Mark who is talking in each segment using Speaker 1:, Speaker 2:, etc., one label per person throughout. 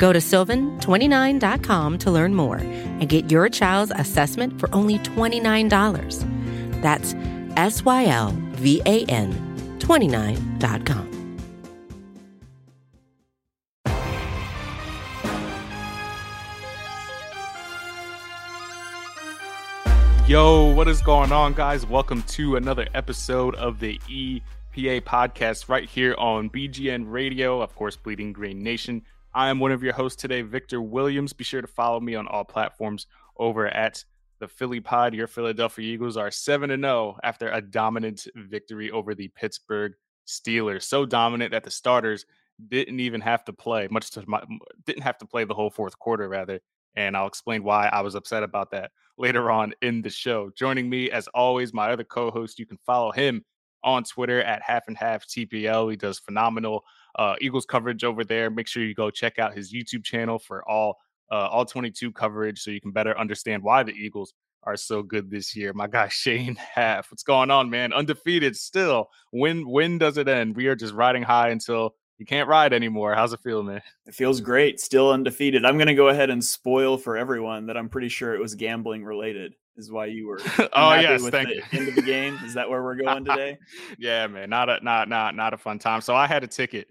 Speaker 1: Go to sylvan29.com to learn more and get your child's assessment for only $29. That's S Y L V A N 29.com.
Speaker 2: Yo, what is going on, guys? Welcome to another episode of the EPA podcast right here on BGN Radio, of course, Bleeding Green Nation. I am one of your hosts today, Victor Williams. Be sure to follow me on all platforms over at the Philly Pod. Your Philadelphia Eagles are 7 0 after a dominant victory over the Pittsburgh Steelers. So dominant that the starters didn't even have to play, much to my, didn't have to play the whole fourth quarter, rather. And I'll explain why I was upset about that later on in the show. Joining me, as always, my other co host. You can follow him on Twitter at half and half TPL. He does phenomenal uh, Eagles coverage over there. Make sure you go check out his YouTube channel for all uh, all 22 coverage so you can better understand why the Eagles are so good this year. My guy Shane Haff, what's going on, man? Undefeated still. When when does it end? We are just riding high until you can't ride anymore. How's it feel, man?
Speaker 3: It feels great. Still undefeated. I'm going to go ahead and spoil for everyone that I'm pretty sure it was gambling related. Is why you were.
Speaker 2: oh yes, thank
Speaker 3: the
Speaker 2: you.
Speaker 3: End of the game. Is that where we're going today?
Speaker 2: yeah, man. Not a not not not a fun time. So I had a ticket,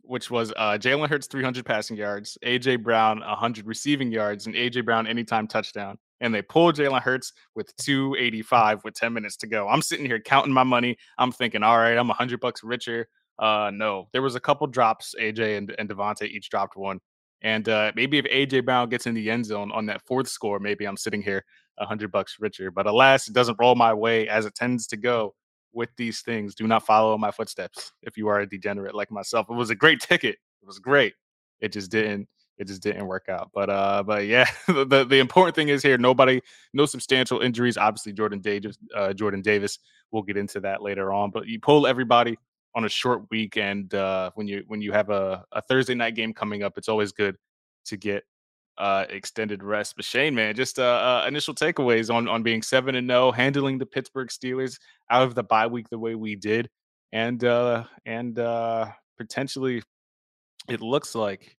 Speaker 2: which was uh, Jalen Hurts 300 passing yards, AJ Brown 100 receiving yards, and AJ Brown anytime touchdown. And they pulled Jalen Hurts with 285 with 10 minutes to go. I'm sitting here counting my money. I'm thinking, all right, I'm 100 bucks richer. Uh, no, there was a couple drops. AJ and, and each dropped one. And uh, maybe if AJ Brown gets in the end zone on that fourth score, maybe I'm sitting here a hundred bucks richer. But alas, it doesn't roll my way as it tends to go with these things. Do not follow my footsteps if you are a degenerate like myself. It was a great ticket. It was great. It just didn't. It just didn't work out. But uh, but yeah, the the important thing is here. Nobody, no substantial injuries. Obviously, Jordan Davis. Uh, Jordan Davis. We'll get into that later on. But you pull everybody on a short week, and uh, when you when you have a, a Thursday night game coming up, it's always good to get uh, extended rest. But Shane, man, just uh, uh, initial takeaways on on being seven and zero, handling the Pittsburgh Steelers out of the bye week the way we did, and uh, and uh, potentially, it looks like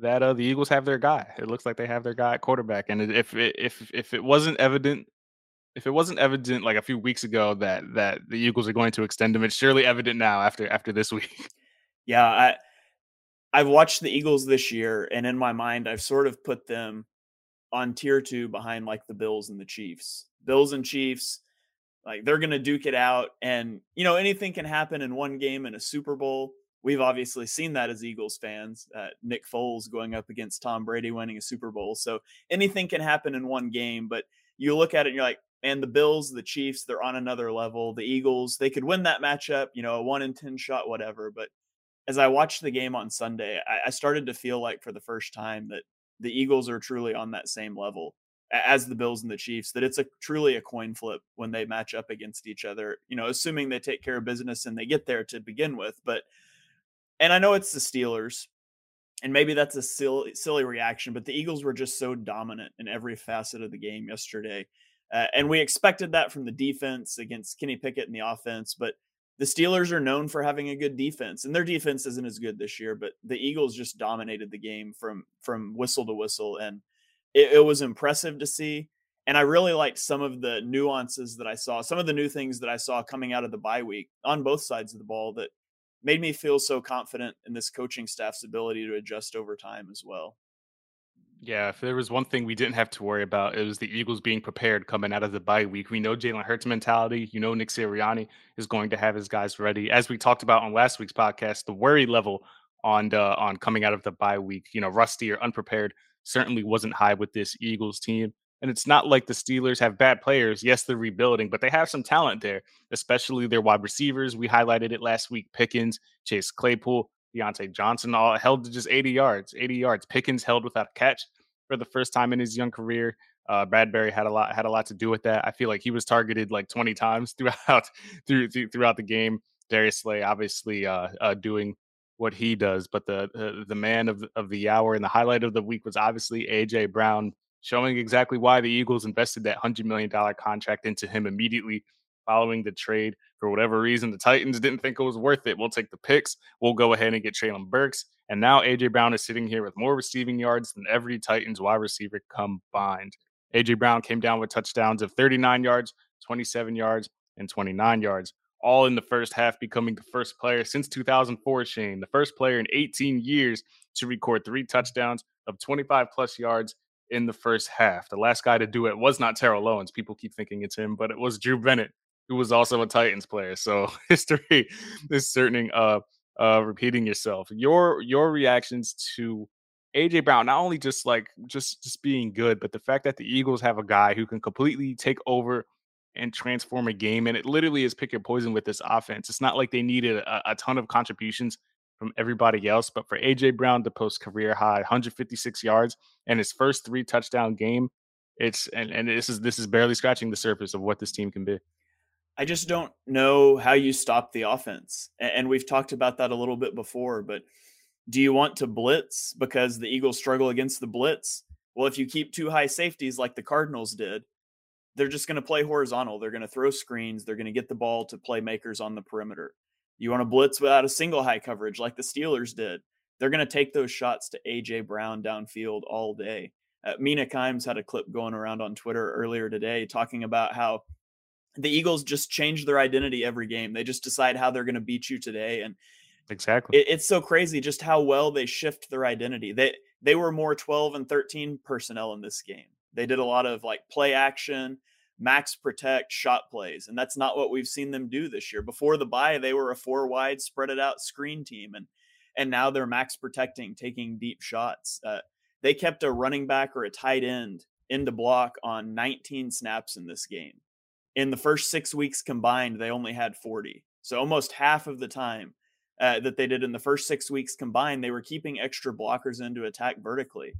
Speaker 2: that the Eagles have their guy. It looks like they have their guy at quarterback, and if if if it wasn't evident if it wasn't evident like a few weeks ago that that the Eagles are going to extend him, it's surely evident now after after this week.
Speaker 3: Yeah, I I've watched the Eagles this year, and in my mind, I've sort of put them on tier two behind like the Bills and the Chiefs. Bills and Chiefs, like they're gonna duke it out, and you know anything can happen in one game in a Super Bowl. We've obviously seen that as Eagles fans. Uh, Nick Foles going up against Tom Brady winning a Super Bowl, so anything can happen in one game. But you look at it and you're like, and the Bills, the Chiefs, they're on another level. The Eagles, they could win that matchup, you know, a one in 10 shot, whatever. But as I watched the game on Sunday, I, I started to feel like for the first time that the Eagles are truly on that same level as the Bills and the Chiefs, that it's a truly a coin flip when they match up against each other, you know, assuming they take care of business and they get there to begin with. But, and I know it's the Steelers, and maybe that's a silly, silly reaction, but the Eagles were just so dominant in every facet of the game yesterday uh, and we expected that from the defense against Kenny Pickett and the offense, but the Steelers are known for having a good defense, and their defense isn't as good this year. But the Eagles just dominated the game from from whistle to whistle, and it, it was impressive to see. And I really liked some of the nuances that I saw, some of the new things that I saw coming out of the bye week on both sides of the ball that made me feel so confident in this coaching staff's ability to adjust over time as well.
Speaker 2: Yeah, if there was one thing we didn't have to worry about, it was the Eagles being prepared coming out of the bye week. We know Jalen Hurts mentality. You know Nick Sirianni is going to have his guys ready. As we talked about on last week's podcast, the worry level on the, on coming out of the bye week, you know, rusty or unprepared, certainly wasn't high with this Eagles team. And it's not like the Steelers have bad players. Yes, they're rebuilding, but they have some talent there, especially their wide receivers. We highlighted it last week: Pickens, Chase Claypool. Diontae Johnson all held to just 80 yards, 80 yards. Pickens held without a catch for the first time in his young career. Uh, Bradberry had a lot had a lot to do with that. I feel like he was targeted like 20 times throughout through, through throughout the game. Darius Slay obviously uh, uh, doing what he does, but the uh, the man of of the hour and the highlight of the week was obviously AJ Brown, showing exactly why the Eagles invested that hundred million dollar contract into him immediately following the trade. For whatever reason, the Titans didn't think it was worth it. We'll take the picks. We'll go ahead and get Treylon Burks. And now AJ Brown is sitting here with more receiving yards than every Titans wide receiver combined. AJ Brown came down with touchdowns of 39 yards, 27 yards, and 29 yards all in the first half, becoming the first player since 2004, Shane, the first player in 18 years to record three touchdowns of 25 plus yards in the first half. The last guy to do it was not Terrell Owens. People keep thinking it's him, but it was Drew Bennett, who was also a Titans player. So history is certain uh uh repeating yourself. Your your reactions to AJ Brown, not only just like just just being good, but the fact that the Eagles have a guy who can completely take over and transform a game. And it literally is pick your poison with this offense. It's not like they needed a, a ton of contributions from everybody else, but for AJ Brown to post career high 156 yards and his first three touchdown game, it's and, and this is this is barely scratching the surface of what this team can be.
Speaker 3: I just don't know how you stop the offense. And we've talked about that a little bit before, but do you want to blitz because the Eagles struggle against the blitz? Well, if you keep two high safeties like the Cardinals did, they're just going to play horizontal. They're going to throw screens. They're going to get the ball to playmakers on the perimeter. You want to blitz without a single high coverage like the Steelers did. They're going to take those shots to AJ Brown downfield all day. Uh, Mina Kimes had a clip going around on Twitter earlier today talking about how the Eagles just change their identity every game. They just decide how they're going to beat you today, and
Speaker 2: exactly,
Speaker 3: it, it's so crazy just how well they shift their identity. They they were more twelve and thirteen personnel in this game. They did a lot of like play action, max protect, shot plays, and that's not what we've seen them do this year. Before the bye, they were a four wide, spread it out screen team, and and now they're max protecting, taking deep shots. Uh, they kept a running back or a tight end into block on 19 snaps in this game. In the first six weeks combined, they only had 40. So almost half of the time uh, that they did in the first six weeks combined, they were keeping extra blockers in to attack vertically.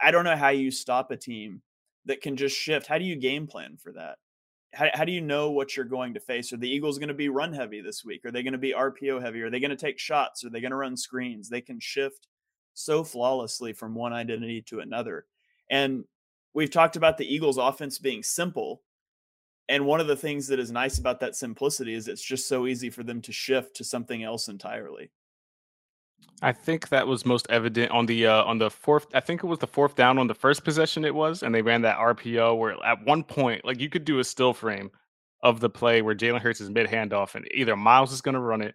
Speaker 3: I don't know how you stop a team that can just shift. How do you game plan for that? How, how do you know what you're going to face? Are the Eagles going to be run heavy this week? Are they going to be RPO heavy? Are they going to take shots? Are they going to run screens? They can shift so flawlessly from one identity to another. And we've talked about the Eagles' offense being simple. And one of the things that is nice about that simplicity is it's just so easy for them to shift to something else entirely.
Speaker 2: I think that was most evident on the uh, on the fourth. I think it was the fourth down on the first possession. It was, and they ran that RPO where at one point, like you could do a still frame of the play where Jalen Hurts is mid handoff, and either Miles is going to run it,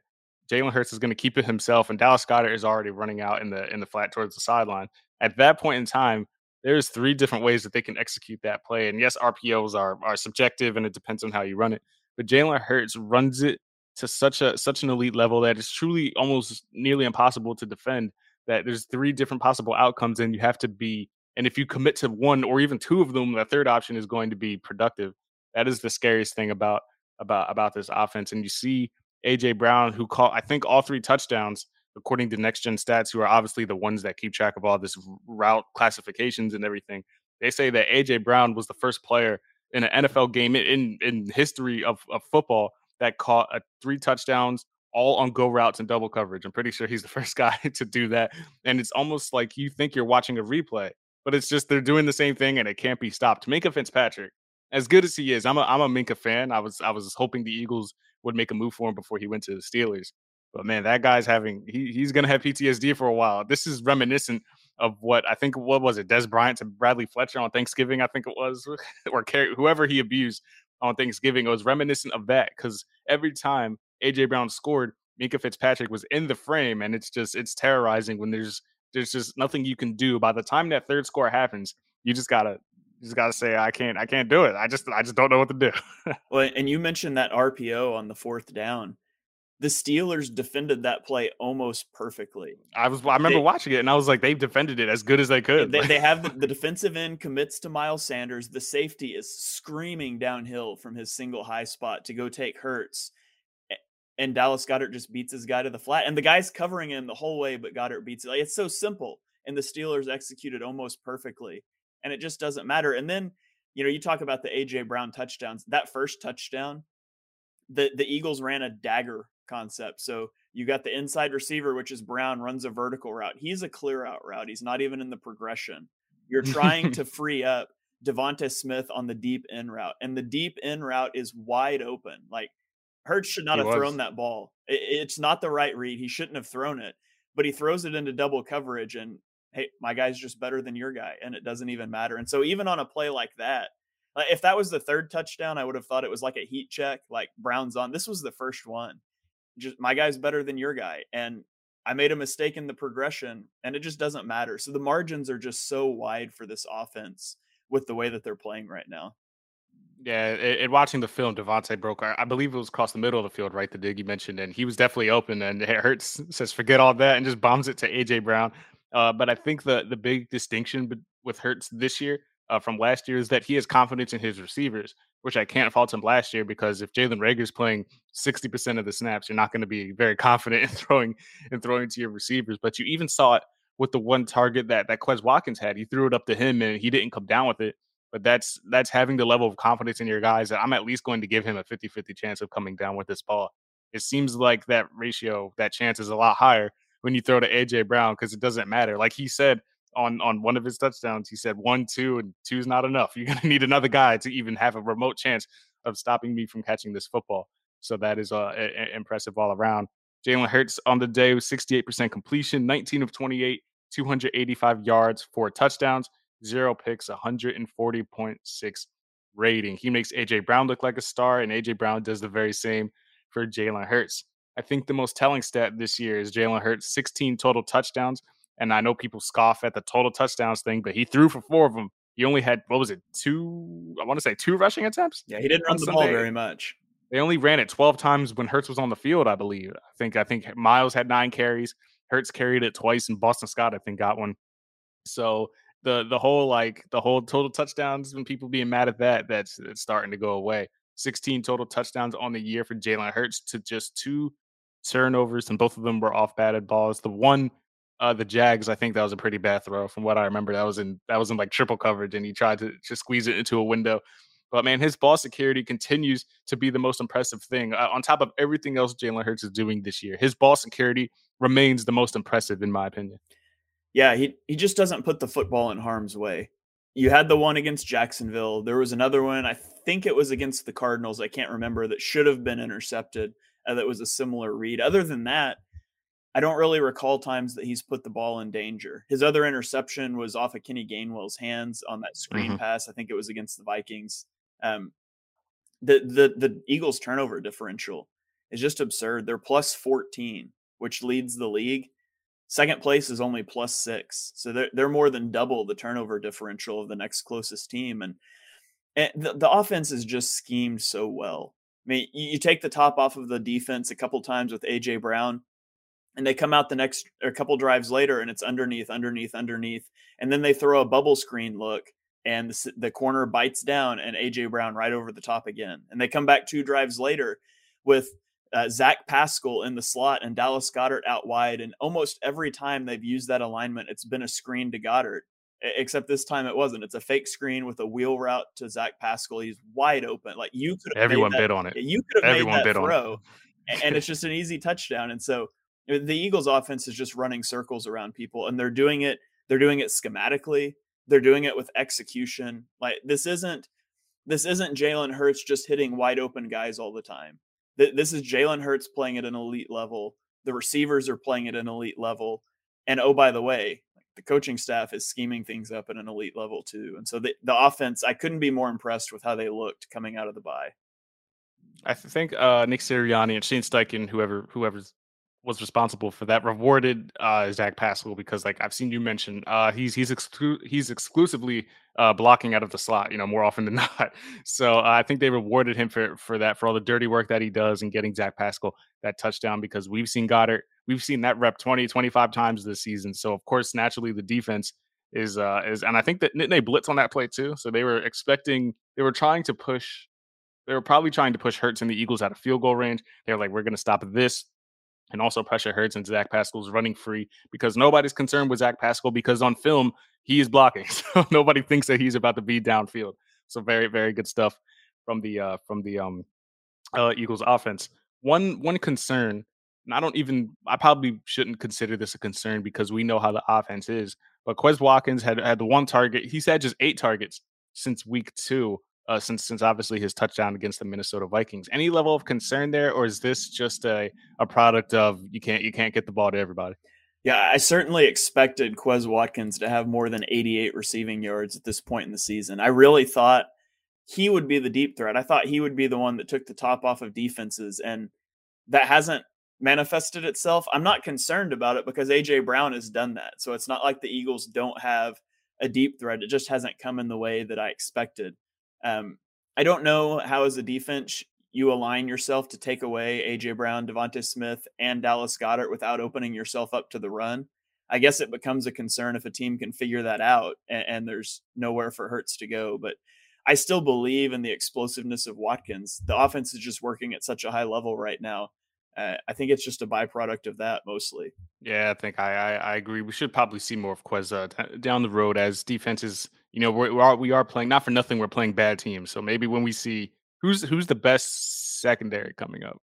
Speaker 2: Jalen Hurts is going to keep it himself, and Dallas Goedert is already running out in the in the flat towards the sideline. At that point in time, there's three different ways that they can execute that play. And yes, RPOs are are subjective, and it depends on how you run it. But Jalen Hurts runs it to such a such an elite level that it's truly almost nearly impossible to defend that there's three different possible outcomes and you have to be and if you commit to one or even two of them the third option is going to be productive that is the scariest thing about about about this offense and you see AJ Brown who caught I think all three touchdowns according to next gen stats who are obviously the ones that keep track of all this route classifications and everything they say that AJ Brown was the first player in an NFL game in in history of, of football that caught a three touchdowns all on go routes and double coverage. I'm pretty sure he's the first guy to do that. And it's almost like you think you're watching a replay, but it's just they're doing the same thing and it can't be stopped. Minkah Fitzpatrick, as good as he is, I'm a I'm a Minkah fan. I was I was hoping the Eagles would make a move for him before he went to the Steelers. But man, that guy's having he, he's gonna have PTSD for a while. This is reminiscent of what I think what was it, Dez Bryant to Bradley Fletcher on Thanksgiving, I think it was, or whoever he abused on Thanksgiving. It was reminiscent of that because every time AJ Brown scored, Minkah Fitzpatrick was in the frame, and it's just it's terrorizing when there's there's just nothing you can do. By the time that third score happens, you just gotta you just gotta say I can't I can't do it. I just I just don't know what to do.
Speaker 3: well, and you mentioned that RPO on the fourth down the Steelers defended that play almost perfectly.
Speaker 2: I was I remember they, watching it and I was like, they've defended it as good as they could.
Speaker 3: They, they have the, the, defensive end commits to Miles Sanders. The safety is screaming downhill from his single high spot to go take Hurts. And Dallas Goedert just beats his guy to the flat. And the guy's covering him the whole way, but Goddard beats it. Like, it's so simple. And the Steelers executed almost perfectly. and it just doesn't matter. And then, you know, you talk about the AJ Brown touchdowns. That first touchdown, the the Eagles ran a dagger concept. So you got the inside receiver, which is Brown, runs a vertical route. He's a clear out route. He's not even in the progression. You're trying to free up DeVonta Smith on the deep in route, and the deep in route is wide open. Like Hurts should not he have was. thrown that ball. It's not the right read. He shouldn't have thrown it, but he throws it into double coverage, and hey, my guy's just better than your guy, and it doesn't even matter. And so even on a play like that, if that was the third touchdown, I would have thought it was like a heat check, like Brown's on. This was the first one. Just my guy's better than your guy, and I made a mistake in the progression, and it just doesn't matter. So the margins are just so wide for this offense with the way that they're playing right now.
Speaker 2: Yeah, and watching the film, DeVonta broke. I believe it was across the middle of the field, right? The dig you mentioned, and he was definitely open. And hurts. Says forget all that and just bombs it to AJ Brown. Uh, but I think the the big distinction with Hurts this year uh, from last year is that he has confidence in his receivers, which I can't fault him last year because if Jalen Reagor's playing sixty percent of the snaps, you're not going to be very confident in throwing and throwing to your receivers. But you even saw it with the one target that that Quez Watkins had. He threw it up to him and he didn't come down with it. But that's that's having the level of confidence in your guys that I'm at least going to give him a 50-50 chance of coming down with this ball. It seems like that ratio, that chance is a lot higher when you throw to AJ Brown because it doesn't matter. Like he said on on one of his touchdowns, he said one, two, and two is not enough. You're gonna need another guy to even have a remote chance of stopping me from catching this football. So that is uh, a, a, impressive all around. Jalen Hurts on the day was 68% completion, 19 of 28, 285 yards, four touchdowns, zero picks, 140.6 rating. He makes AJ Brown look like a star, and AJ Brown does the very same for Jalen Hurts. I think the most telling stat this year is Jalen Hurts 16 total touchdowns. And I know people scoff at the total touchdowns thing, but he threw for four of them. He only had what was it, two? I want to say two rushing attempts.
Speaker 3: Yeah, he didn't run the Sunday. ball very much.
Speaker 2: They only ran it 12 times when Hurts was on the field, I believe. I think I think Miles had nine carries. Hurts carried it twice, and Boston Scott, I think, got one. So the the whole like the whole total touchdowns when people being mad at that, that's it's starting to go away. 16 total touchdowns on the year for Jalen Hurts to just two turnovers, and both of them were off batted balls. The one, uh, the Jags, I think that was a pretty bad throw from what I remember. That was in that was in like triple coverage, and he tried to just squeeze it into a window. But man, his ball security continues to be the most impressive thing. Uh, on top of everything else Jalen Hurts is doing this year, his ball security remains the most impressive in my opinion.
Speaker 3: Yeah, he he just doesn't put the football in harm's way. You had the one against Jacksonville. There was another one. I think it was against the Cardinals. I can't remember that should have been intercepted uh, that was a similar read. Other than that, I don't really recall times that he's put the ball in danger. His other interception was off of Kenny Gainwell's hands on that screen mm-hmm. pass. I think it was against the Vikings. Um, the the the Eagles' turnover differential is just absurd. They're plus 14, which leads the league. Second place is only plus six, so they're they're more than double the turnover differential of the next closest team. And, and the, the offense is just schemed so well. I mean, you, take the top off of the defense a couple times with AJ Brown, and they come out the next a couple drives later, and it's underneath, underneath, underneath, and then they throw a bubble screen look, and the, the corner bites down, and AJ Brown right over the top again, and they come back two drives later with uh, Zach Pascal in the slot and Dallas Goedert out wide. And almost every time they've used that alignment, it's been a screen to goddard except this time it wasn't. It's a fake screen with a wheel route to Zach Pascal. He's wide open. Like you could
Speaker 2: everyone
Speaker 3: that,
Speaker 2: bid on it.
Speaker 3: You could have everyone made that throw, and it's just an easy touchdown. And so the Eagles' offense is just running circles around people, and they're doing it. They're doing it schematically. They're doing it with execution. Like this isn't this isn't Jalen Hurts just hitting wide open guys all the time. This is Jalen Hurts playing at an elite level. The receivers are playing at an elite level. And oh, by the way, the coaching staff is scheming things up at an elite level too. And so the, the offense, I couldn't be more impressed with how they looked coming out of the bye.
Speaker 2: I think uh, Nick Sirianni and Shane Steichen, whoever whoever's was responsible for that, rewarded uh, Zach Pascal because, like I've seen you mention, uh, he's he's exclu- he's exclusively uh, blocking out of the slot, you know, more often than not. So uh, I think they rewarded him for for that for all the dirty work that he does and getting Zach Pascal that touchdown because we've seen Goedert, we've seen that rep 20, 25 times this season. So of course, naturally the defense is uh is and I think that they blitz on that play too. So they were expecting they were trying to push they were probably trying to push Hurts and the Eagles out of field goal range. They're like, we're gonna stop this and also pressure Hurts and Zach Pascal's running free because nobody's concerned with Zach Pascal because on film he is blocking. So nobody thinks that he's about to be downfield. So very, very good stuff from the uh from the um uh Eagles offense. One one concern, and I don't even I probably shouldn't consider this a concern because we know how the offense is. But Quez Watkins had had the one target. He's had just eight targets since week two uh, since since obviously his touchdown against the Minnesota Vikings. Any level of concern there, or is this just a a product of you can't you can't get the ball to everybody?
Speaker 3: Yeah, I certainly expected Quez Watkins to have more than 88 receiving yards at this point in the season. I really thought he would be the deep threat. I thought he would be the one that took the top off of defenses, and that hasn't manifested itself. I'm not concerned about it because AJ Brown has done that. So it's not like the Eagles don't have a deep threat. It just hasn't come in the way that I expected. Um, I don't know how, as a defense, you align yourself to take away AJ Brown, DeVonta Smith, and Dallas Goedert without opening yourself up to the run. I guess it becomes a concern if a team can figure that out and, and there's nowhere for Hurts to go. But I still believe in the explosiveness of Watkins. The offense is just working at such a high level right now. Uh, I think it's just a byproduct of that mostly.
Speaker 2: Yeah, I think I I, I agree. We should probably see more of Quez down the road as defenses. You know, we're, we are we are playing not for nothing. We're playing bad teams. So maybe when we see who's who's the best secondary coming up,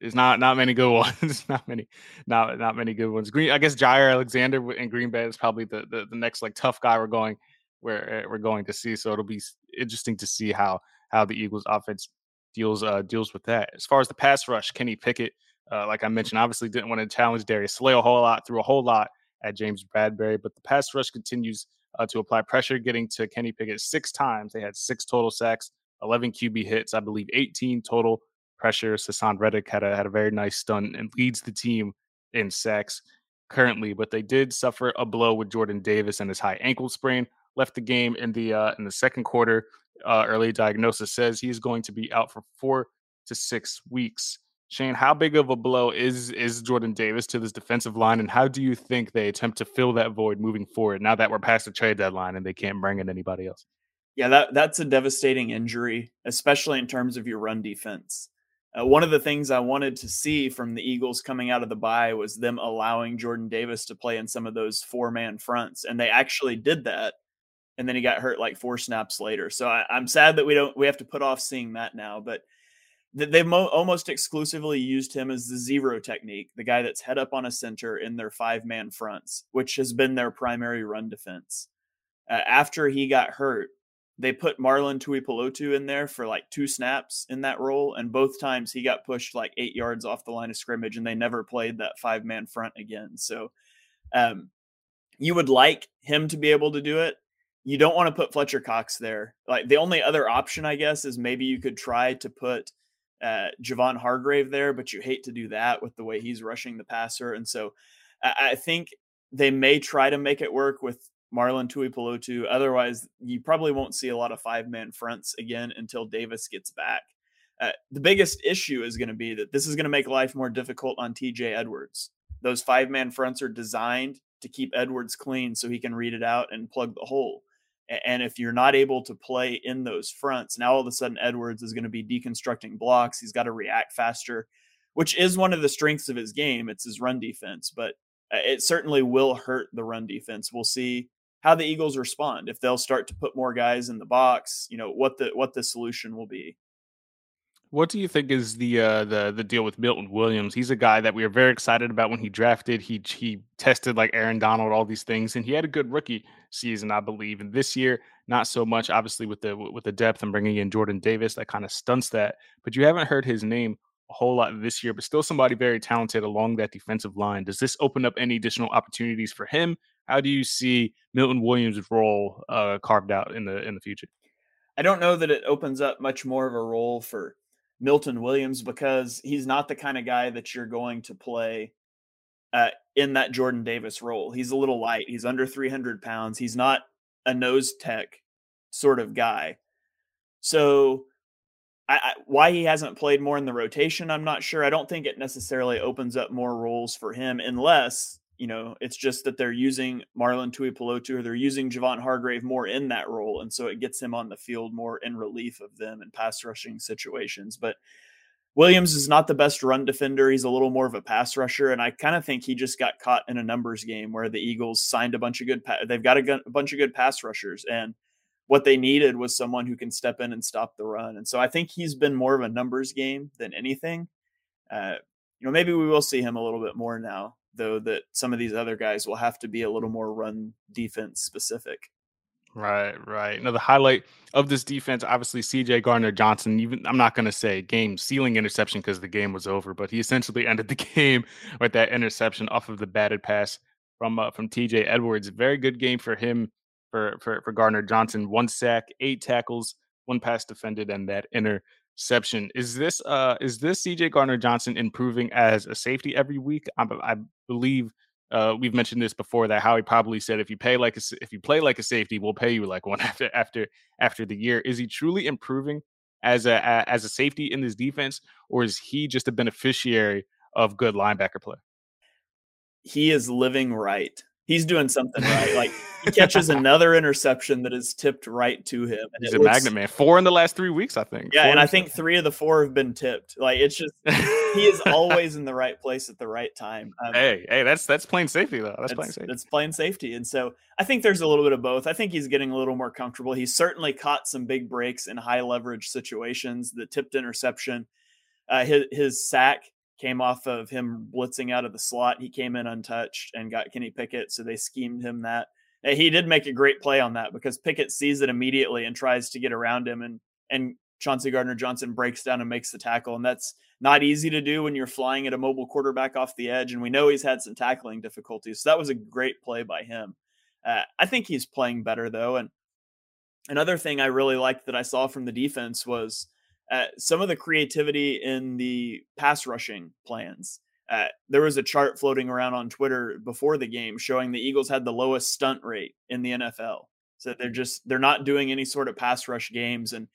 Speaker 2: there's not not many good ones. not many, not not many good ones. Green, I guess Jaire Alexander in Green Bay is probably the, the the next like tough guy we're going where eh, we're going to see. So it'll be interesting to see how how the Eagles offense deals uh, deals with that. As far as the pass rush, Kenny Pickett, uh, like I mentioned, obviously didn't want to challenge Darius Slay a whole lot, threw a whole lot at James Bradberry, but the pass rush continues uh, to apply pressure, getting to Kenny Pickett six times. They had six total sacks, 11 QB hits, I believe 18 total pressures. Haason Reddick had a, had a very nice stunt and leads the team in sacks currently, but they did suffer a blow with Jordan Davis and his high ankle sprain. Left the game in the uh, in the second quarter uh, early diagnosis says he's going to be out for four to six weeks. Shane, how big of a blow is is Jordan Davis to this defensive line, and how do you think they attempt to fill that void moving forward now that we're past the trade deadline and they can't bring in anybody else?
Speaker 3: Yeah, that that's a devastating injury, especially in terms of your run defense. Uh, one of the things I wanted to see from the Eagles coming out of the bye was them allowing Jordan Davis to play in some of those four man fronts, and they actually did that and then he got hurt like four snaps later. So I, am sad that we don't we have to put off seeing that now. But they've mo- almost exclusively used him as the zero technique, the guy that's head up on a center in their five man fronts, which has been their primary run defense. Uh, after he got hurt, they put Marlon Tuipulotu in there for like two snaps in that role, and both times he got pushed like eight yards off the line of scrimmage, and they never played that five man front again. So. Um, you would like him to be able to do it you don't want to put Fletcher Cox there. Like the only other option, I guess, is maybe you could try to put uh, Javon Hargrave there, but you hate to do that with the way he's rushing the passer. And so I, I think they may try to make it work with Marlon Tuipulotu. Otherwise, you probably won't see a lot of five man fronts again until Davis gets back. Uh, the biggest issue is going to be that this is going to make life more difficult on TJ Edwards. Those five man fronts are designed to keep Edwards clean so he can read it out and plug the hole. And if you're not able to play in those fronts, now all of a sudden Edwards is going to be deconstructing blocks. He's got to react faster, which is one of the strengths of his game. It's his run defense, but uh, it certainly will hurt the run defense. We'll see how the Eagles respond if they'll start to put more guys in the box. You know what the what the solution will be.
Speaker 2: What do you think is the uh, the the deal with Milton Williams? He's a guy that we are very excited about when he drafted. He he tested like Aaron Donald, all these things, and he had a good rookie season, I believe. And this year, not so much. Obviously, with the with the depth and bringing in Jordan Davis, that kind of stunts that. But you haven't heard his name a whole lot this year, but still somebody very talented along that defensive line. Does this open up any additional opportunities for him? How do you see Milton Williams' role uh, carved out in the in the future?
Speaker 3: I don't know that it opens up much more of a role for Milton Williams because he's not the kind of guy that you're going to play uh, in that Jordan Davis role. He's a little light. He's under 300 pounds. He's not a nose tech sort of guy. So, I, I, why he hasn't played more in the rotation, I'm not sure. I don't think it necessarily opens up more roles for him unless you know, it's just that they're using Marlon Tuipulotu or they're using Javon Hargrave more in that role. And so it gets him on the field more in relief of them in pass rushing situations. But Williams is not the best run defender. He's a little more of a pass rusher, and I kind of think he just got caught in a numbers game where the Eagles signed a bunch of good. Pa- they've got a, a bunch of good pass rushers, and what they needed was someone who can step in and stop the run. And so I think he's been more of a numbers game than anything. Uh, you know, maybe we will see him a little bit more now, though. That some of these other guys will have to be a little more run defense specific.
Speaker 2: Right, right. Now the highlight of this defense, obviously, CJ Gardner Johnson. Even I'm not going to say game sealing interception because the game was over, but he essentially ended the game with that interception off of the batted pass from uh, from TJ Edwards. Very good game for him for for for Gardner Johnson. One sack, eight tackles, one pass defended, and that interception. Is this uh is this CJ Gardner Johnson improving as a safety every week? I, I believe uh, we've mentioned this before that Howie probably said if you pay like a, if you play like a safety, we'll pay you like one after after after the year. Is he truly improving as a, a as a safety in this defense, or is he just a beneficiary of good linebacker play?
Speaker 3: He is living right he's doing something right. Like he catches another interception that is tipped right to him.
Speaker 2: He's a looks, magnet man. Four in the last three weeks, I think.
Speaker 3: Yeah,
Speaker 2: four
Speaker 3: and I think three of the four have been tipped. Like it's just he is always in the right place at the right time.
Speaker 2: Um, hey, hey, that's that's plain safety though. That's,
Speaker 3: that's
Speaker 2: plain safety.
Speaker 3: That's plain safety. And so I think there's a little bit of both. I think he's getting a little more comfortable. He's certainly caught some big breaks in high leverage situations. The tipped interception, uh, his his sack came off of him blitzing out of the slot. He came in untouched and got Kenny Pickett, so they schemed him that. He did make a great play on that because Pickett sees it immediately and tries to get around him, and and Chauncey Gardner Johnson breaks down and makes the tackle, and that's not easy to do when you're flying at a mobile quarterback off the edge. And we know he's had some tackling difficulties, so that was a great play by him. Uh, I think he's playing better though, and another thing I really liked that I saw from the defense was uh, some of the creativity in the pass rushing plans. Uh, there was a chart floating around on Twitter before the game showing the Eagles had the lowest stunt rate in the NFL. So they're just they're not doing any sort of pass rush games. And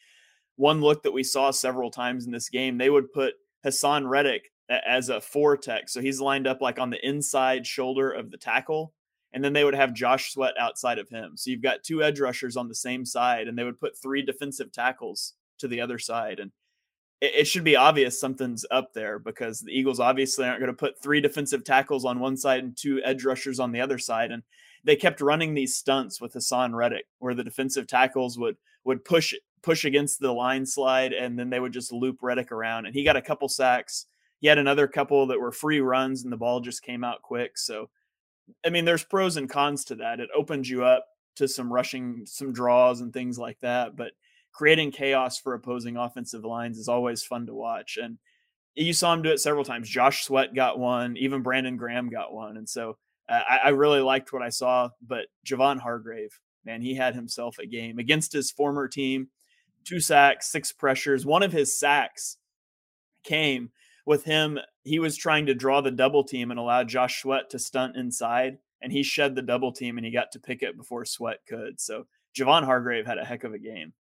Speaker 3: one look that we saw several times in this game, they would put Haason Reddick as a four tech. So he's lined up like on the inside shoulder of the tackle. And then they would have Josh Sweat outside of him. So you've got two edge rushers on the same side, and they would put three defensive tackles to the other side. And it, it should be obvious something's up there because the Eagles obviously aren't going to put three defensive tackles on one side and two edge rushers on the other side. And they kept running these stunts with Haason Reddick, where the defensive tackles would would push push against the line slide, and then they would just loop Reddick around. And he got a couple sacks. He had another couple that were free runs, and the ball just came out quick. So, I mean, there's pros and cons to that. It opens you up to some rushing, some draws, and things like that. But creating chaos for opposing offensive lines is always fun to watch. And you saw him do it several times. Josh Sweat got one, even Brandon Graham got one. And so uh, I, I, really liked what I saw. But Javon Hargrave, man, he had himself a game against his former team. Two sacks, six pressures. One of his sacks came with him. He was trying to draw the double team and allow Josh Sweat to stunt inside. And he shed the double team and he got to Pickett before Sweat could. So Javon Hargrave had a heck of a game.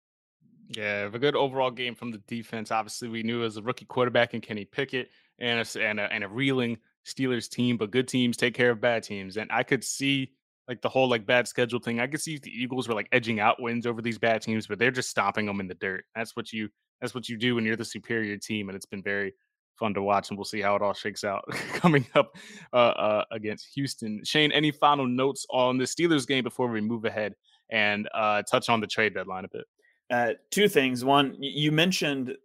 Speaker 2: Yeah, a good overall game from the defense. Obviously, we knew as a rookie quarterback and Kenny Pickett and a, and a, and a reeling Steelers team, but good teams take care of bad teams. And I could see like the whole like bad schedule thing. I could see the Eagles were like edging out wins over these bad teams, but they're just stomping them in the dirt. That's what you that's what you do when you're the superior team, and it's been very fun to watch. And we'll see how it all shakes out coming up uh, uh, against Houston. Shane, any final notes on the Steelers game before we move ahead and uh, touch on the trade deadline a bit?
Speaker 3: Uh, two things. One, you mentioned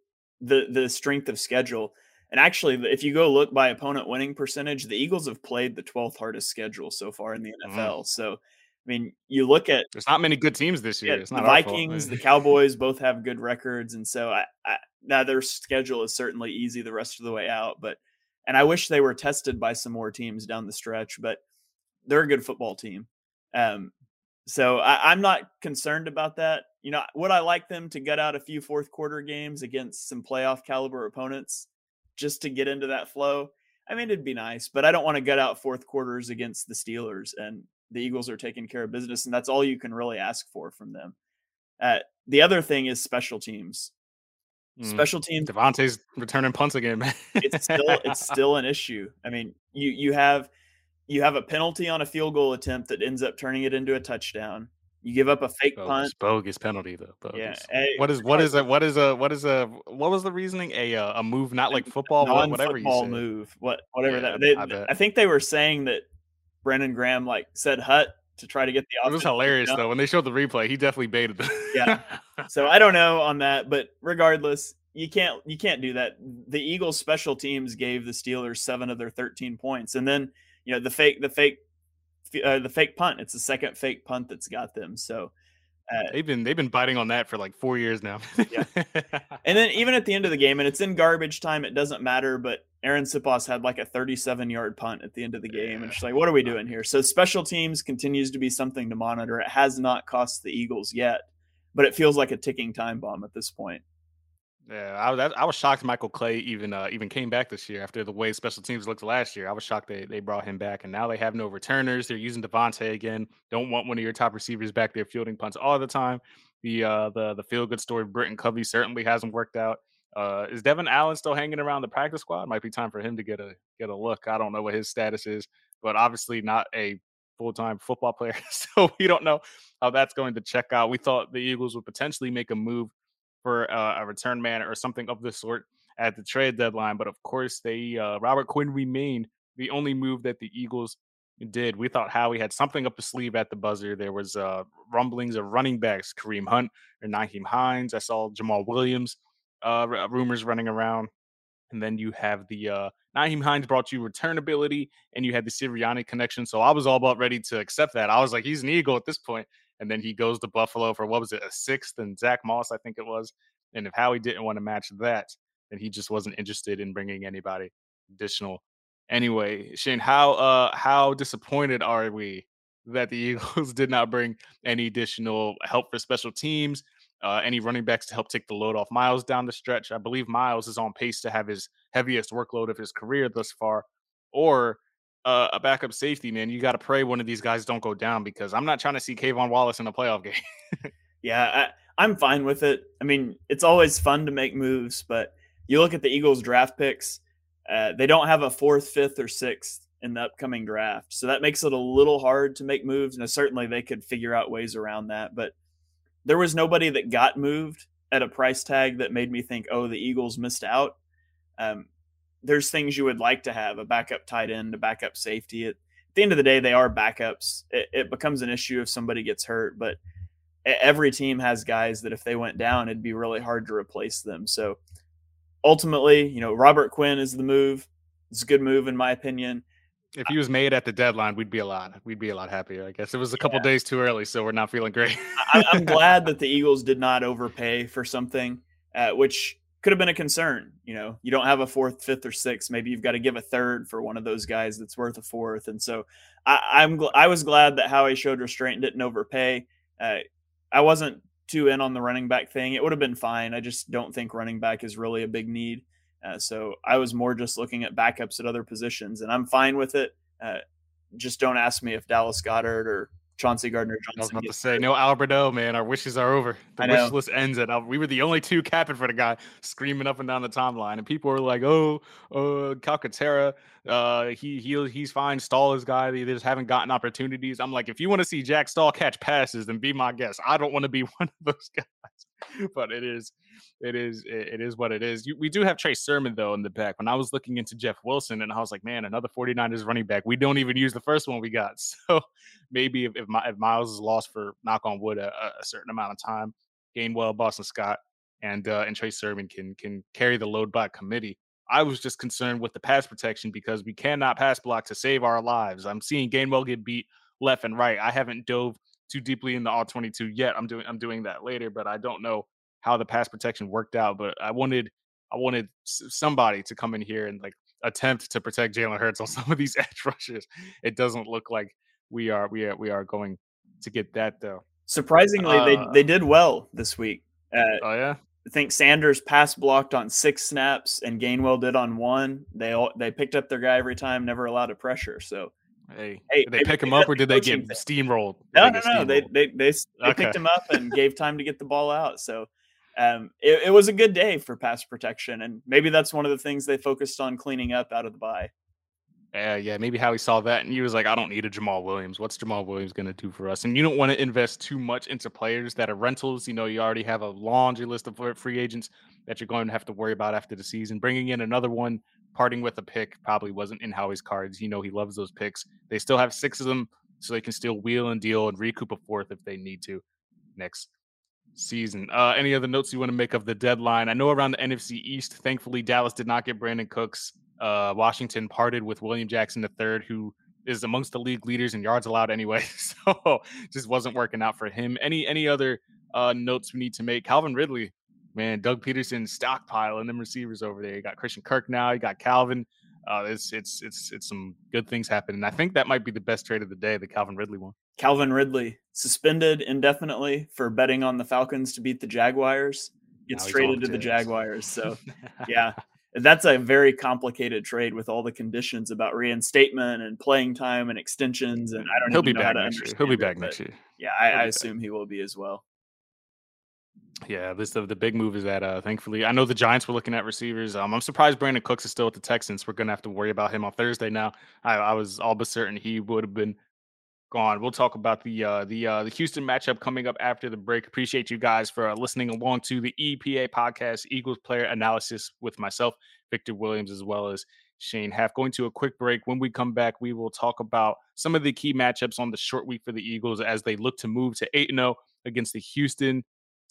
Speaker 3: the the strength of schedule, and actually, if you go look by opponent winning percentage, the Eagles have played the 12th hardest schedule so far in the NFL. Mm. Mm-hmm. So, I mean, you look at
Speaker 2: there's not many good teams this year.
Speaker 3: Yeah, the Vikings, the Cowboys both have good records, and so I, I, now their schedule is certainly easy the rest of the way out. But and I wish they were tested by some more teams down the stretch, but they're a good football team. Um, so I, I'm not concerned about that you know, would I like them to get out a few fourth quarter games against some playoff caliber opponents just to get into that flow? I mean, it'd be nice, but I don't want to gut out fourth quarters against the Steelers. And the Eagles are taking care of business, and that's all you can really ask for from them. Uh, the other thing is special teams. Mm. Special teams.
Speaker 2: DeVonta's returning punts again.
Speaker 3: it's still it's still an issue. I mean, you you have you have a penalty on a field goal attempt that ends up turning it into a touchdown You give up a fake
Speaker 2: bogus,
Speaker 3: punt.
Speaker 2: bogus penalty though. Bogus.
Speaker 3: Yeah. Hey,
Speaker 2: What is what is a what is a what is a what was the reasoning? A uh, a move not like football, wha- whatever you said.
Speaker 3: move. What whatever
Speaker 2: Yeah,
Speaker 3: that. They,
Speaker 2: I.
Speaker 3: I think they were saying that Brandon Graham like said hut to try to get the
Speaker 2: It was hilarious though when they showed the replay. He definitely baited them.
Speaker 3: Yeah. So I don't know on that, but regardless, you can't you can't do that. The Eagles special teams gave the Steelers 7 of their 13 points. And then, you know, the fake the fake uh, the fake punt, it's the second fake punt that's got them. So
Speaker 2: they've been they've been biting on that for like four years now.
Speaker 3: Yeah. And then even at the end of the game, and it's in garbage time, it doesn't matter. But Arryn Siposs had like a 37 yard punt at the end of the game, and she's like, "What are we doing here?" So special teams continues to be something to monitor. It has not cost the Eagles yet, but it feels like a ticking time bomb at this point.
Speaker 2: Yeah, I, was- I was shocked Michael Clay even uh, even came back this year after the way special teams looked last year. I was shocked they, they brought him back, and now they have no returners. They're using DeVonta again. Don't want one of your top receivers back there fielding punts all the time. The uh, the the feel good story, Britton Covey certainly hasn't worked out. Uh, is Devon Allen still hanging around the practice squad? Might be time for him to get a get a look. I don't know what his status is, but obviously not a full time football player, so we don't know how that's going to check out. We thought the Eagles would potentially make a move for uh, a return man or something of the sort at the trade deadline. But of course, they uh, Robert Quinn remained the only move that the Eagles did. We thought Howie had something up his sleeve at the buzzer. There was uh, rumblings of running backs, Kareem Hunt or Nyheim Hines. I saw Jamaal Williams uh, r- rumors running around. And then you have the uh, Nyheim Hines brought you return ability, and you had the Sirianni connection. So I was all about ready to accept that. I was like, he's an Eagle at this point. And then he goes to Buffalo for what was it, a sixth, and Zach Moss, I think it was. And if Howie didn't want to match that, then he just wasn't interested in bringing anybody additional. Anyway, Shane, how uh how disappointed are we that the Eagles did not bring any additional help for special teams, uh, any running backs to help take the load off Miles down the stretch? I believe Miles is on pace to have his heaviest workload of his career thus far, or uh, a backup safety. Man, you got to pray one of these guys don't go down because I'm not trying to see K'Von Wallace in a playoff game.
Speaker 3: Yeah, I, I'm fine with it. I mean, it's always fun to make moves, but you look at the Eagles draft picks, uh, they don't have a fourth, fifth, or sixth in the upcoming draft. So that makes it a little hard to make moves. And certainly they could figure out ways around that. But there was nobody that got moved at a price tag that made me think, oh, the Eagles missed out. Um, there's things you would like to have a backup tight end, a backup safety. At, at the end of the day, they are backups. It, it becomes an issue if somebody gets hurt, but every team has guys that if they went down, it'd be really hard to replace them. So ultimately, you know, Robert Quinn is the move. It's a good move in my opinion.
Speaker 2: if he was made at the deadline, we'd be a lot we'd be a lot happier. I guess it was a couple days too early, so we're not feeling great.
Speaker 3: I, I'm glad that the Eagles did not overpay for something, uh, which could have been a concern. You know, you don't have a fourth, fifth, or sixth. Maybe you've got to give a third for one of those guys that's worth a fourth. And so I, I'm gl- I was glad that Howie showed restraint and didn't overpay. Uh, I wasn't too in on the running back thing. It would have been fine. I just don't think running back is really a big need. Uh, so I was more just looking at backups at other positions, and I'm fine with it. Uh, just don't ask me if Dallas Goedert or Chauncey Gardner
Speaker 2: I was about to say, no Alberto, man. Our wishes are over. The wish list ends at we were the only two capping for the guy screaming up and down the timeline, and people were like, "Oh, uh, Calcaterra, uh, he he he's fine. Stoll is guy. They just haven't gotten opportunities." I'm like, if you want to see Jack Stoll catch passes, then be my guest. I don't want to be one of those guys, but it is, it is, it is what it is. You, we do have Trey Sermon though in the back. When I was looking into Jeff Wilson, and I was like, man, another 49ers running back. We don't even use the first one we got, so maybe if if, my, if Miles is lost for knock on wood a, a- certain amount of time, Gainwell, Boston Scott, and uh, and Trey Sermon can can carry the load by committee. I was just concerned with the pass protection because we cannot pass block to save our lives. I'm seeing Gainwell get beat left and right. I haven't dove too deeply in the all 22 yet. I'm doing I'm doing that later, but I don't know how the pass protection worked out. But I wanted I wanted somebody to come in here and like attempt to protect Jalen Hurts on some of these edge rushes. It doesn't look like we are we are we are going to get that though.
Speaker 3: Surprisingly, they
Speaker 2: Uh,
Speaker 3: they did well this week. Uh,
Speaker 2: Oh yeah.
Speaker 3: I think Sanders pass blocked on six snaps, and Gainwell did on one. They all they picked up their guy every time, never allowed a pressure. So
Speaker 2: Hey,
Speaker 3: Hey,
Speaker 2: did they
Speaker 3: maybe
Speaker 2: pick him up or did they get
Speaker 3: thing.
Speaker 2: steamrolled?
Speaker 3: No,
Speaker 2: they
Speaker 3: no, no, they they they, they picked him up and gave time to get the ball out. So um, it, it was a good day for pass protection, and maybe that's one of the things they focused on cleaning up out of the bye.
Speaker 2: uh, yeah, maybe Howie saw that, and he was like, "I don't need a Jamaal Williams. What's Jamaal Williams going to do for us?" And you don't want to invest too much into players that are rentals. You know, you already have a laundry list of free agents that you're going to have to worry about after the season. Bringing in another one, parting with a pick, probably wasn't in Howie's cards. You know, he loves those picks. They still have six of them, so they can still wheel and deal and recoup a fourth if they need to next season. Uh, any other notes you want to make of the deadline? I know around the NFC East, thankfully Dallas did not get Brandin Cooks. Uh, Washington parted with William Jackson III, who is amongst the league leaders in yards allowed anyway. So just wasn't working out for him. Any any other uh, notes we need to make? Calvin Ridley, man, Doug Pederson stockpiling and them receivers over there. You got Christian Kirk now. You got Calvin. Uh, it's it's it's it's some good things happening. I think that might be the best trade of the day, the Calvin Ridley one.
Speaker 3: Calvin Ridley suspended indefinitely for betting on the Falcons to beat the Jaguars. Gets traded to the Jaguars. So yeah, that's a very complicated trade with all the conditions about reinstatement and playing time and extensions. And I don't know.
Speaker 2: He'll be back next year. He'll be back next year.
Speaker 3: Yeah, I, I assume he will be as well.
Speaker 2: Yeah, this the, the big move is that uh thankfully I know the Giants were looking at receivers. Um, I'm surprised Brandin Cooks is still at the Texans. We're gonna have to worry about him on Thursday now. I, I was all but certain he would have been gone. We'll talk about the uh, the uh, the Houston matchup coming up after the break. Appreciate you guys for uh, listening along to the EPA podcast Eagles player analysis with myself, Victor Williams, as well as Shane Haff. Going to a quick break. When we come back, we will talk about some of the key matchups on the short week for the Eagles as they look to move to 8 0 against the Houston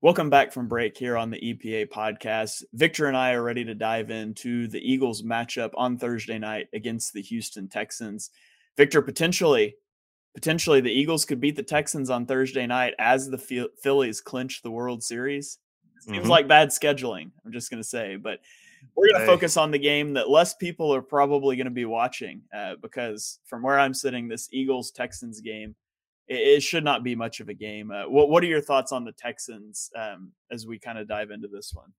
Speaker 3: Welcome back from break here on the EPA podcast. Victor and I are ready to dive into the Eagles matchup on Thursday night against the Houston Texans. Victor, potentially, potentially the Eagles could beat the Texans on Thursday night as the Phillies clinch the World Series. Seems mm-hmm. like bad scheduling. I'm just going to say, but we're going to focus on the game that less people are probably going to be watching uh, because from where I'm sitting, this Eagles Texans game it, it should not be much of a game. Uh, what What are your thoughts on the Texans um, as we kind of dive into this one?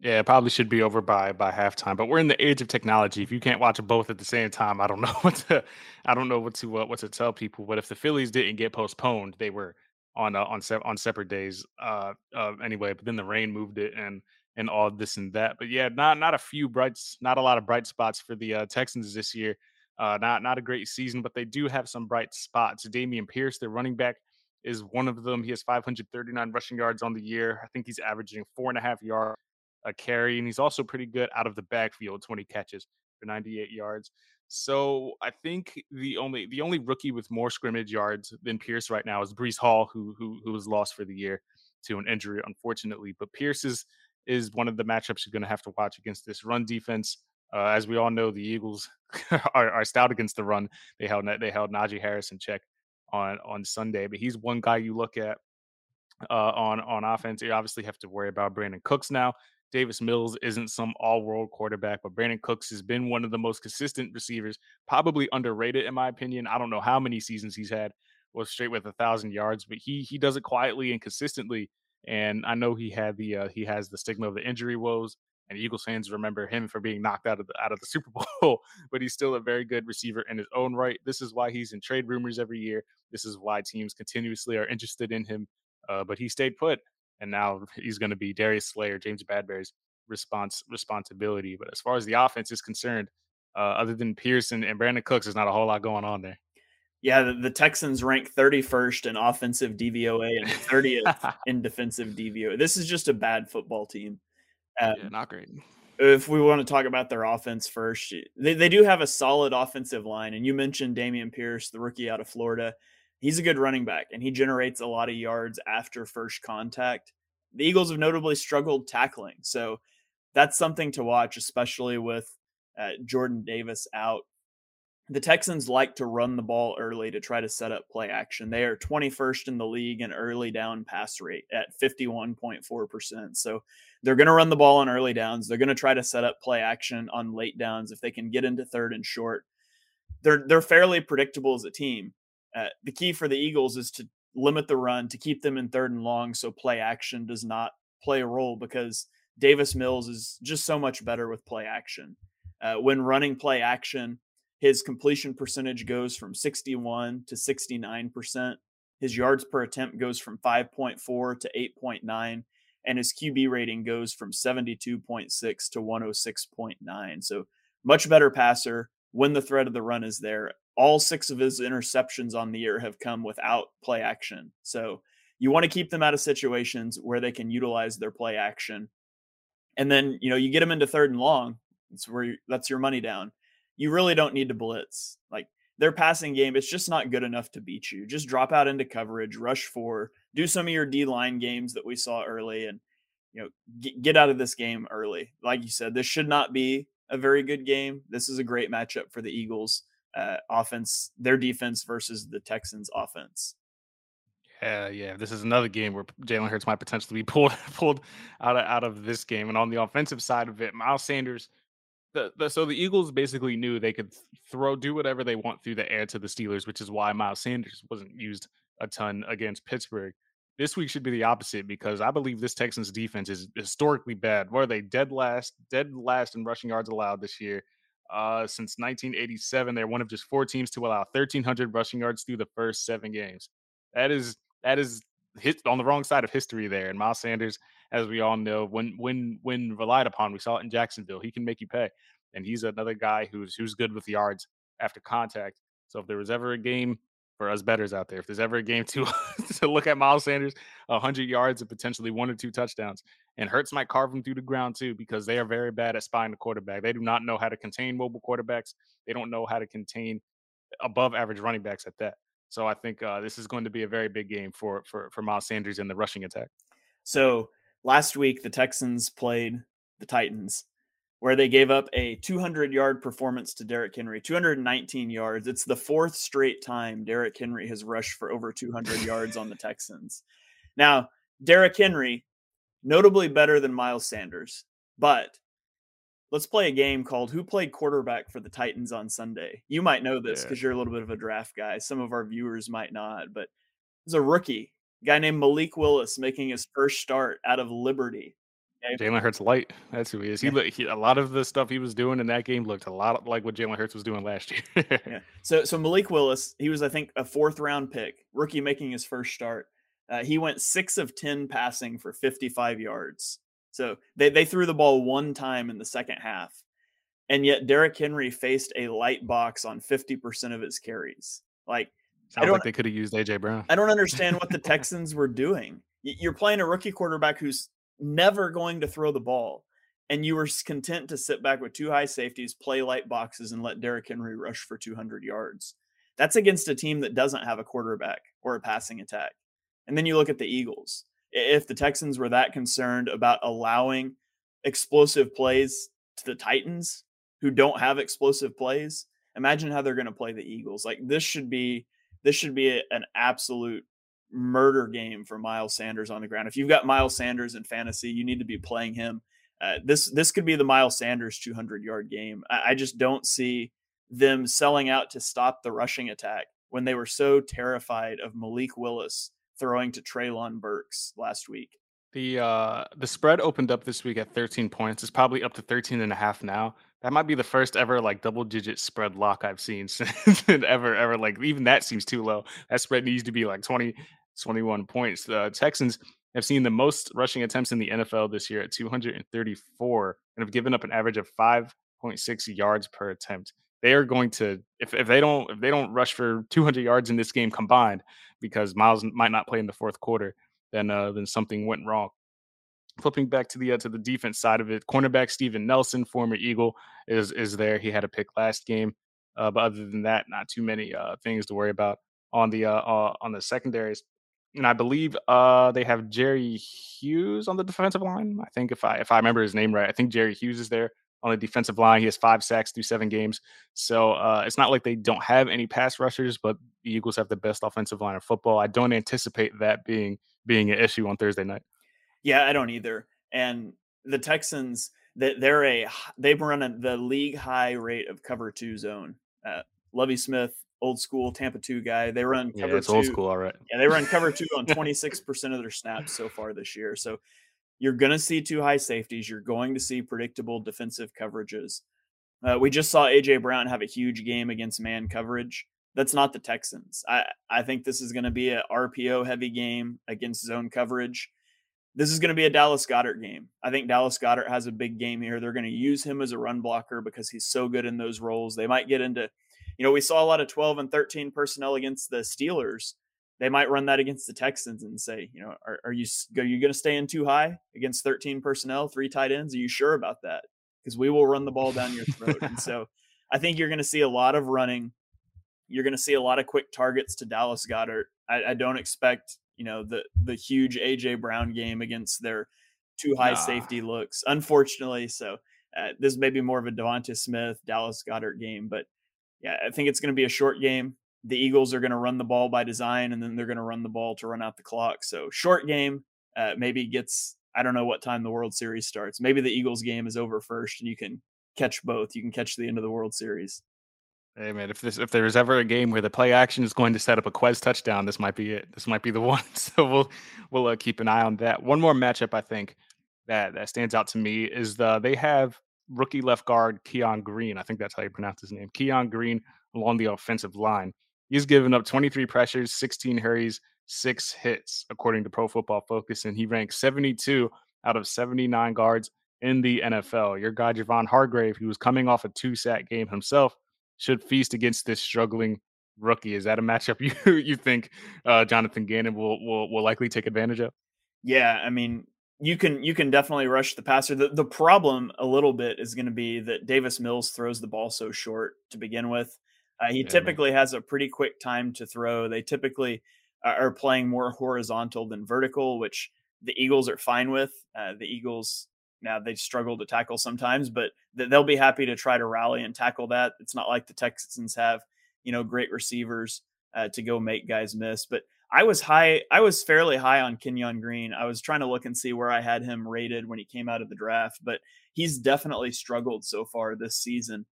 Speaker 2: Yeah, it probably should be over by by halftime. But we're in the age of technology. If you can't watch both at the same time, I don't know what to I don't know what to uh, what to tell people. But if the Phillies didn't get postponed, they were on uh, on se- on separate days uh, uh, anyway. But then the rain moved it and and all this and that. But yeah, not not a few brights, not a lot of bright spots for the uh, Texans this year. Uh, not not a great season, but they do have some bright spots. Dameon Pierce, their running back, is one of them. He has 539 rushing yards on the year. I think he's averaging four and a half yards a carry, and he's also pretty good out of the backfield, 20 catches for 98 yards. So I think the only the only rookie with more scrimmage yards than Pierce right now is Breece Hall, who who who was lost for the year to an injury, unfortunately. But Pierce is is one of the matchups you're going to have to watch against this run defense. Uh, as we all know, the Eagles are, are, stout against the run. They held they held Najee Harris in check on on Sunday, but he's one guy you look at uh, on on offense. You obviously have to worry about Brandin Cooks now. Davis Mills isn't some all world quarterback, but Brandin Cooks has been one of the most consistent receivers, probably underrated in my opinion. I don't know how many seasons he's had was straight with a thousand yards, but he he does it quietly and consistently. And I know he had the uh, he has the stigma of the injury woes, and Eagles fans remember him for being knocked out of the out of the Super Bowl. but he's still a very good receiver in his own right. This is why he's in trade rumors every year. This is why teams continuously are interested in him. Uh, but he stayed put, and now he's going to be Darius Slayer, James Bradberry's response responsibility. But as far as the offense is concerned, uh, other than Pearson and Brandin Cooks, there's not a whole lot going on there.
Speaker 3: Yeah, the, the, Texans rank 31st in offensive DVOA and 30th in defensive DVOA. This is just a bad football team.
Speaker 2: Um, yeah, not great.
Speaker 3: If we want to talk about their offense first, they, they do have a solid offensive line. And you mentioned Dameon Pierce, the rookie out of Florida. He's a good running back and he generates a lot of yards after first contact. The Eagles have notably struggled tackling. So that's something to watch, especially with uh, Jordan Davis out the Texans like to run the ball early to try to set up play action. They are 21st in the league in early down pass rate at 51.4%. So they're going to run the ball on early downs. They're going to try to set up play action on late downs if they can get into third and short. They're they're fairly predictable as a team. Uh, the key for the Eagles is to limit the run to keep them in third and long so play action does not play a role because Davis Mills is just so much better with play action. Uh, when running play action, his completion percentage goes from 61 to 69%. His yards per attempt goes from 5.4 to 8.9. And his QB rating goes from 72.6 to 106.9. So much better passer when the threat of the run is there. All six of his interceptions on the year have come without play action. So you want to keep them out of situations where they can utilize their play action. And then, you know, you get them into third and long. It's where you, that's your money down you really don't need to blitz. Like their passing game, it's just not good enough to beat you. Just drop out into coverage, rush for, do some of your D line games that we saw early, and you know get, get out of this game early. Like you said, this should not be a very good game. This is a great matchup for the Eagles uh, offense, their defense versus the Texans offense.
Speaker 2: Yeah, yeah. This is another game where Jalen Hurts might potentially be pulled pulled out of out of this game. And on the offensive side of it, Miles Sanders the, the so the Eagles basically knew they could throw do whatever they want through the air to the Steelers, which is why Miles Sanders wasn't used a ton against Pittsburgh. This week should be the opposite because I believe this Texans defense is historically bad. Where they dead last, dead last in rushing yards allowed this year. Uh, since 1987, they're one of just four teams to allow 1,300 rushing yards through the first seven games. That is that is hit on the wrong side of history there. And Miles Sanders as we all know, when when when relied upon, we saw it in Jacksonville. He can make you pay, and he's another guy who's who's good with yards after contact. So if there was ever a game for us betters out there, if there's ever a game to to look at Miles Sanders, hundred yards and potentially one or two touchdowns, and Hurts might carve them through the ground too because they are very bad at spying the quarterback. They do not know how to contain mobile quarterbacks. They don't know how to contain above average running backs at that. So I think uh, this is going to be a very big game for for for Miles Sanders in the rushing attack.
Speaker 3: So last week the Texans played the Titans, where they gave up a 200 yard performance to Derrick Henry, 219 yards. It's the fourth straight time Derrick Henry has rushed for over 200 yards on the Texans. Now, Derrick Henry, notably better than Miles Sanders, but let's play a game called Who Played Quarterback for the Titans on Sunday? You might know this because yeah. you're a little bit of a draft guy. Some of our viewers might not, but it's a rookie guy named Malik Willis making his first start out of Liberty.
Speaker 2: Okay. Jalen Hurts light. That's who he is. He, yeah. he, a lot of the stuff he was doing in that game looked a lot like what Jalen Hurts was doing last year.
Speaker 3: yeah. So so Malik Willis, he was I think a fourth round pick, rookie making his first start. Uh, he went six of ten passing for 55 yards. So they they threw the ball one time in the second half, and yet Derrick Henry faced a light box on 50 percent of his carries. Like
Speaker 2: Sounds like they could have used AJ Brown.
Speaker 3: I don't understand what the Texans were doing. You're playing a rookie quarterback who's never going to throw the ball, and you were content to sit back with two high safeties, play light boxes, and let Derrick Henry rush for 200 yards. That's against a team that doesn't have a quarterback or a passing attack. And then you look at the Eagles. If the Texans were that concerned about allowing explosive plays to the Titans, who don't have explosive plays, imagine how they're going to play the Eagles. Like this should be this should be a, an absolute murder game for Miles Sanders on the ground. If you've got Miles Sanders in fantasy, you need to be playing him uh, this this could be the Miles Sanders 200 yard game. I, I just don't see them selling out to stop the rushing attack when they were so terrified of Malik Willis throwing to Treylon Burks last week.
Speaker 2: The uh the spread opened up this week at 13 points. It's probably up to 13 and a half now. That might be the first ever like double digit spread lock I've seen since ever ever like even that seems too low. That spread needs to be like 20 21 points. The Texans have seen the most rushing attempts in the NFL this year at 234 and have given up an average of 5.6 yards per attempt. They are going to if, if they don't if they don't rush for 200 yards in this game combined because Miles might not play in the fourth quarter, then uh, then something went wrong. Flipping back to the uh, to the defense side of it, cornerback Steven Nelson, former Eagle, is is there. He had a pick last game, uh, but other than that, not too many uh, things to worry about on the uh, uh, on the secondaries and I believe uh, they have Jerry Hughes on the defensive line. I think if I if I remember his name right, I think Jerry Hughes is there on the defensive line. He has five sacks through seven games, so it's not like they don't have any pass rushers, but the Eagles have the best offensive line of football. I don't anticipate that being being an issue on Thursday night.
Speaker 3: Yeah, I don't either. And the Texans, they're a they've run a, the league high rate of cover two zone. Uh, Lovie Smith old school Tampa two guy. They run
Speaker 2: cover yeah, it's two. old school, all right.
Speaker 3: Yeah, they run cover two on 26% of their snaps so far this year. So you're going to see two high safeties. You're going to see predictable defensive coverages. Uh, we just saw AJ Brown have a huge game against man coverage. That's not the Texans. I, I think this is going to be a RPO heavy game against zone coverage. This is going to be a Dallas Goedert game. I think Dallas Goedert has a big game here. They're going to use him as a run blocker because he's so good in those roles. They might get into you know, we saw a lot of 12 and 13 personnel against the Steelers. They might run that against the Texans and say, you know, are, are you are you going to stay in too high against 13 personnel, three tight ends? Are you sure about that? Because we will run the ball down your throat. and so I think you're going to see a lot of running. You're going to see a lot of quick targets to Dallas Goedert. I, I don't expect, you know, the the huge AJ Brown game against their too high nah. safety looks. Unfortunately, so uh, this may be more of a DeVonta Smith, Dallas Goedert game, but yeah, I think it's going to be a short game. The Eagles are going to run the ball by design, and then they're going to run the ball to run out the clock. So short game, uh, maybe gets. I don't know what time the World Series starts. Maybe the Eagles game is over first, and you can catch both. You can catch the end of the World Series.
Speaker 2: Hey man, if this if there's ever a game where the play action is going to set up a Quez touchdown, this might be it. This might be the one. So we'll we'll uh, keep an eye on that. One more matchup I think that that stands out to me is the they have rookie left guard Keon Green. I think that's how you pronounce his name. Keon Green along the offensive line. He's given up 23 pressures, 16 hurries, six hits, according to Pro Football Focus, and he ranks 72 out of 79 guards in the NFL. Your guy Javon Hargrave, who was coming off a two sack game himself, should feast against this struggling rookie. Is that a matchup you you think uh, Jonathan Gannon will, will will likely take advantage of?
Speaker 3: Yeah, I mean, you can you can definitely rush the passer. The the problem a little bit is going to be that Davis Mills throws the ball so short to begin with. Uh, he yeah, typically man. has a pretty quick time to throw. They typically are playing more horizontal than vertical, which the Eagles are fine with. Uh, the Eagles now they struggle to tackle sometimes, but they'll be happy to try to rally and tackle that. It's not like the Texans have you know great receivers uh, to go make guys miss, but I was high. I was fairly high on Kenyon Green. I was trying to look and see where I had him rated when he came out of the draft, but he's definitely struggled so far this season.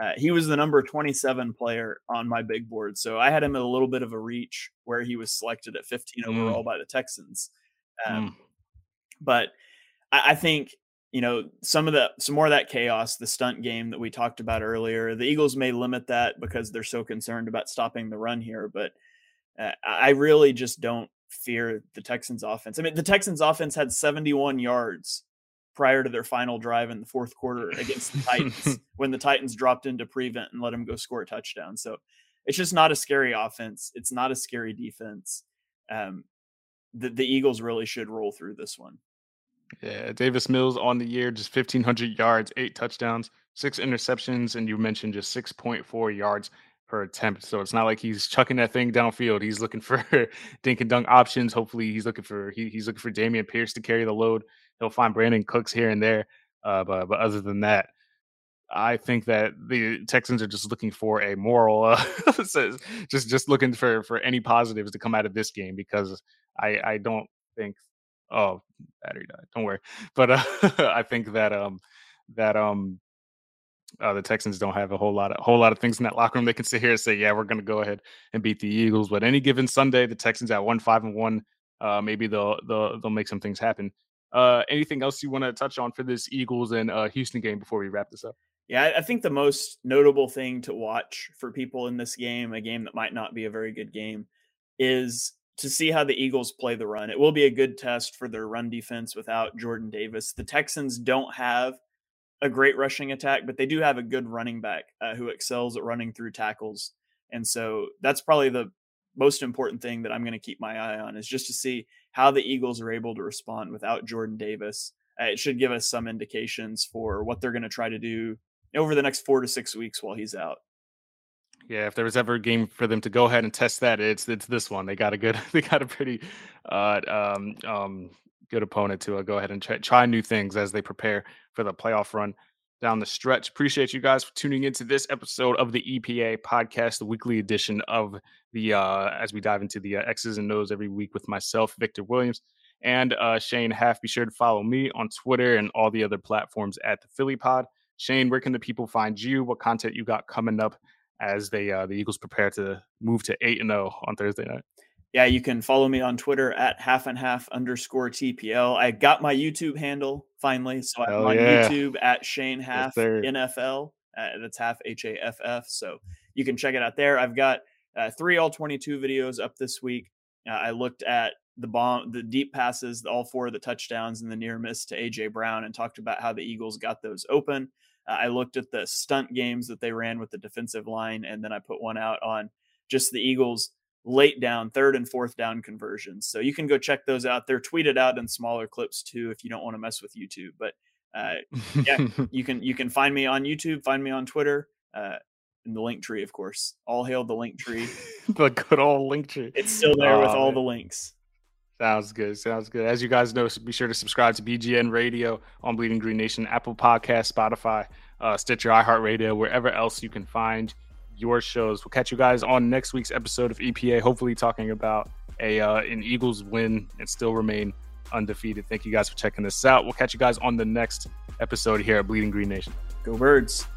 Speaker 3: Uh, he was the number 27 player on my big board, so I had him at a little bit of a reach where he was selected at 15 mm. overall by the Texans. Um, mm. But I, I think you know some of the some more of that chaos, the stunt game that we talked about earlier. The Eagles may limit that because they're so concerned about stopping the run here, but uh, I really just don't fear the Texans offense. I mean, the Texans offense had 71 yards prior to their final drive in the fourth quarter against the Titans when the Titans dropped into prevent and let them go score a touchdown. So it's just not a scary offense. It's not a scary defense. Um, the, the Eagles really should roll through this one.
Speaker 2: Yeah, Davis Mills on the year, just 1,500 yards, eight touchdowns, six interceptions, and you mentioned just 6.4 yards per attempt. So it's not like he's chucking that thing downfield. He's looking for dink and dunk options. Hopefully, he's looking for he, he's looking for Dameon Pierce to carry the load. He'll find Brandin Cooks here and there. Uh, but but other than that, I think that the Texans are just looking for a moral, uh, just just looking for for any positives to come out of this game because I I don't think Oh, battery died. Don't worry. But uh, I think that um that um uh, the Texans don't have a whole lot of whole lot of things in that locker room. They can sit here and say, "Yeah, we're going to go ahead and beat the Eagles." But any given Sunday, the Texans at one five and one, uh, maybe they'll they'll they'll make some things happen. Uh, anything else you want to touch on for this Eagles and uh, Houston game before we wrap this up?
Speaker 3: Yeah, I think the most notable thing to watch for people in this game, a game that might not be a very good game, is to see how the Eagles play the run. It will be a good test for their run defense without Jordan Davis. The Texans don't have a great rushing attack, but they do have a good running back uh, who excels at running through tackles. And so that's probably the most important thing that I'm going to keep my eye on is just to see how the Eagles are able to respond without Jordan Davis. Uh, it should give us some indications for what they're going to try to do over the next four to six weeks while he's out.
Speaker 2: Yeah, if there was ever a game for them to go ahead and test that, it's it's this one. They got a good, they got a pretty uh, um, um, good opponent to uh, go ahead and try, try new things as they prepare for the playoff run down the stretch. Appreciate you guys for tuning into this episode of the EPA podcast, the weekly edition of the uh, as we dive into the uh, X's and O's every week with myself, Victor Williams, and uh, Shane Haff. Be sure to follow me on Twitter and all the other platforms at the Philly Pod. Shane, where can the people find you? What content you got coming up as they uh, the Eagles prepare to move to eight and zero on Thursday night?
Speaker 3: yeah, you can follow me on Twitter at half and half underscore TPL. I got my YouTube handle finally. So I'm on yeah. YouTube at Shane Haff yes, NFL. Uh, that's half H A F F. So you can check it out there. I've got uh, three all 22 videos up this week. Uh, I looked at the bomb, the deep passes, all four of the touchdowns, and the near miss to AJ Brown, and talked about how the Eagles got those open. I looked at the stunt games that they ran with the defensive line, and then I put one out on just the Eagles late down, third and fourth down conversions. So you can go check those out. They're tweeted out in smaller clips too if you don't want to mess with YouTube. But uh, yeah, you can you can find me on YouTube, find me on Twitter, uh, in the link tree, of course. All hail the link tree.
Speaker 2: the good old link tree.
Speaker 3: It's still there oh, with all man. the links.
Speaker 2: Sounds good. Sounds good. As you guys know, be sure to subscribe to BGN Radio on Bleeding Green Nation, Apple Podcast, Spotify, uh, Stitcher, iHeartRadio, wherever else you can find your shows. We'll catch you guys on next week's episode of EPA, hopefully talking about a uh, an Eagles win and still remain undefeated. Thank you guys for checking this out. We'll catch you guys on the next episode here at Bleeding Green Nation.
Speaker 3: Go Birds.